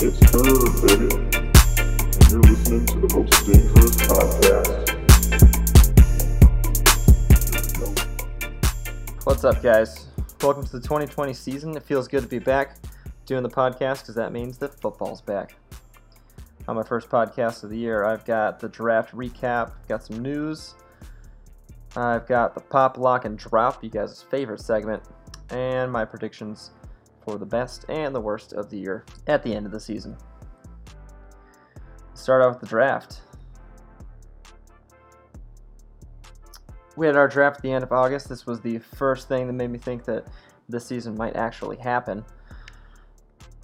It's Curve, baby. And you're listening to the Most Dangerous Podcast. What's up, guys? Welcome to the 2020 season. It feels good to be back doing the podcast because that means that football's back. On my first podcast of the year, I've got the draft recap, got some news, I've got the pop, lock, and drop, you guys' favorite segment, and my predictions for the best and the worst of the year at the end of the season. Start off with the draft. We had our draft at the end of August. This was the first thing that made me think that this season might actually happen.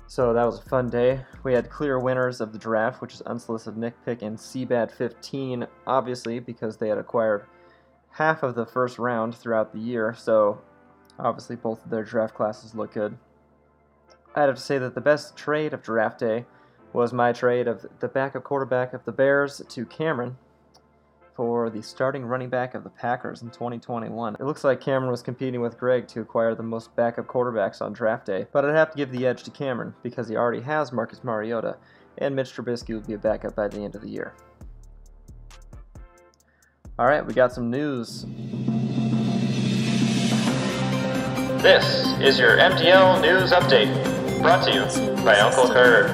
So that was a fun day. We had clear winners of the draft, which is Unsolicited Nick Pick and Seabad 15, obviously, because they had acquired half of the first round throughout the year, so obviously both of their draft classes look good. I'd have to say that the best trade of draft day was my trade of the backup quarterback of the Bears to Cameron for the starting running back of the Packers in 2021. It looks like Cameron was competing with Greg to acquire the most backup quarterbacks on draft day, but I'd have to give the edge to Cameron because he already has Marcus Mariota, and Mitch Trubisky would be a backup by the end of the year. All right, we got some news. This is your MDL News Update, brought to you by Uncle Kurt.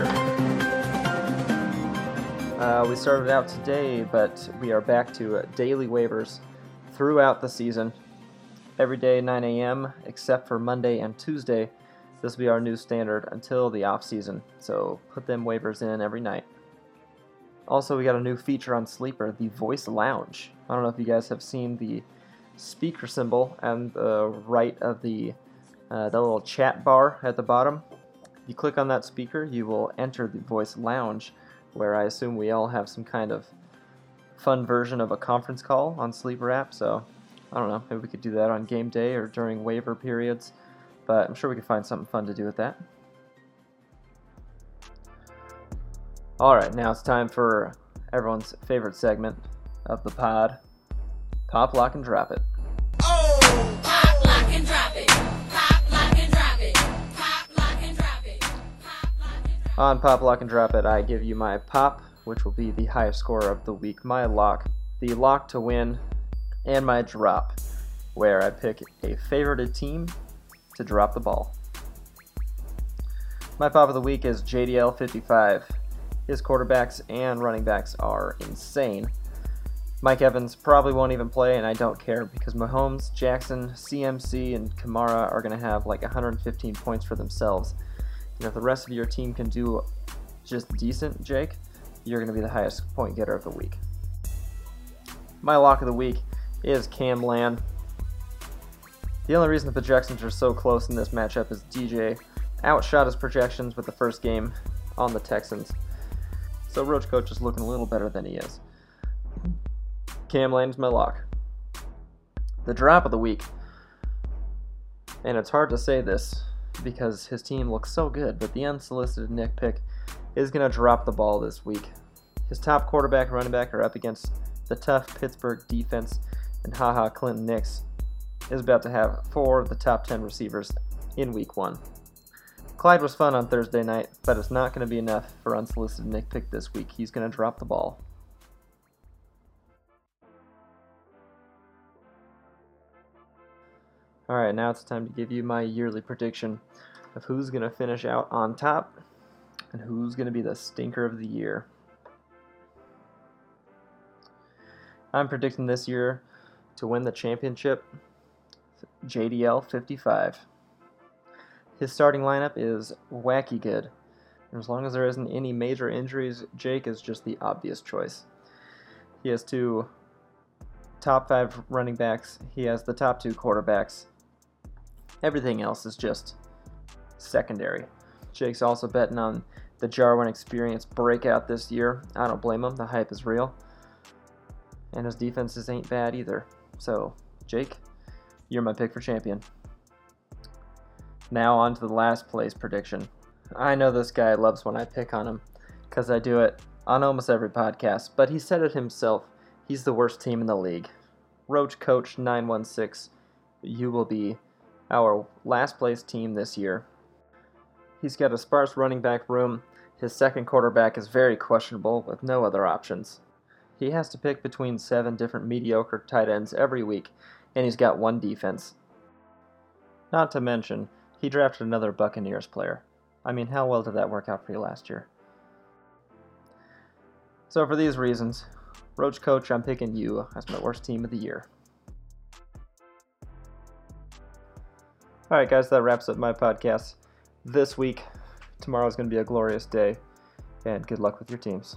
Uh, we started out today, but we are back to uh, daily waivers throughout the season. Every day, 9 a.m., except for Monday and Tuesday. This will be our new standard until the off season, so put them waivers in every night. Also, we got a new feature on Sleeper, the Voice Lounge. I don't know if you guys have seen the speaker symbol on the right of the uh, the little chat bar at the bottom. You click on that speaker, you will enter the Voice Lounge, where I assume we all have some kind of fun version of a conference call on Sleeper app. So I don't know, maybe we could do that on game day or during waiver periods. But I'm sure we could find something fun to do with that. All right, now it's time for everyone's favorite segment of the pod Pop, Lock, and Drop It. On Pop, Lock, and Drop It, I give you my pop, which will be the highest score of the week, my lock, the lock to win, and my drop, where I pick a favorited team to drop the ball. My pop of the week is JDL 55. His quarterbacks and running backs are insane. Mike Evans probably won't even play, and I don't care because Mahomes, Jackson, CMC, and Kamara are going to have like 115 points for themselves. And if the rest of your team can do just decent, Jake, you're going to be the highest point getter of the week. My lock of the week is Cam Land. The only reason the projections are so close in this matchup is DJ outshot his projections with the first game on the Texans. So Roach Coach is looking a little better than he is. Cam Lane's my lock. The drop of the week. And it's hard to say this because his team looks so good, but the unsolicited Nick Pick is going to drop the ball this week. His top quarterback and running back are up against the tough Pittsburgh defense, and haha Clinton Nix is about to have four of the top 10 receivers in week one. Clyde was fun on Thursday night, but it's not going to be enough for unsolicited Nick Pick this week. He's going to drop the ball. All right, now it's time to give you my yearly prediction of who's going to finish out on top and who's going to be the stinker of the year. I'm predicting this year to win the championship JDL 55. His starting lineup is wacky good. As long as there isn't any major injuries, Jake is just the obvious choice. He has two top five running backs, he has the top two quarterbacks. Everything else is just secondary. Jake's also betting on the Jarwin experience breakout this year. I don't blame him, the hype is real. And his defenses ain't bad either. So, Jake, you're my pick for champion. Now on to the last place prediction. I know this guy loves when I pick on him because I do it on almost every podcast, but he said it himself. He's the worst team in the league. Roach Coach 916, you will be our last place team this year. He's got a sparse running back room. His second quarterback is very questionable with no other options. He has to pick between seven different mediocre tight ends every week, and he's got one defense. Not to mention, he drafted another Buccaneers player. I mean, how well did that work out for you last year? So, for these reasons, Roach Coach, I'm picking you as my worst team of the year. Alright, guys, that wraps up my podcast this week. Tomorrow is going to be a glorious day, and good luck with your teams.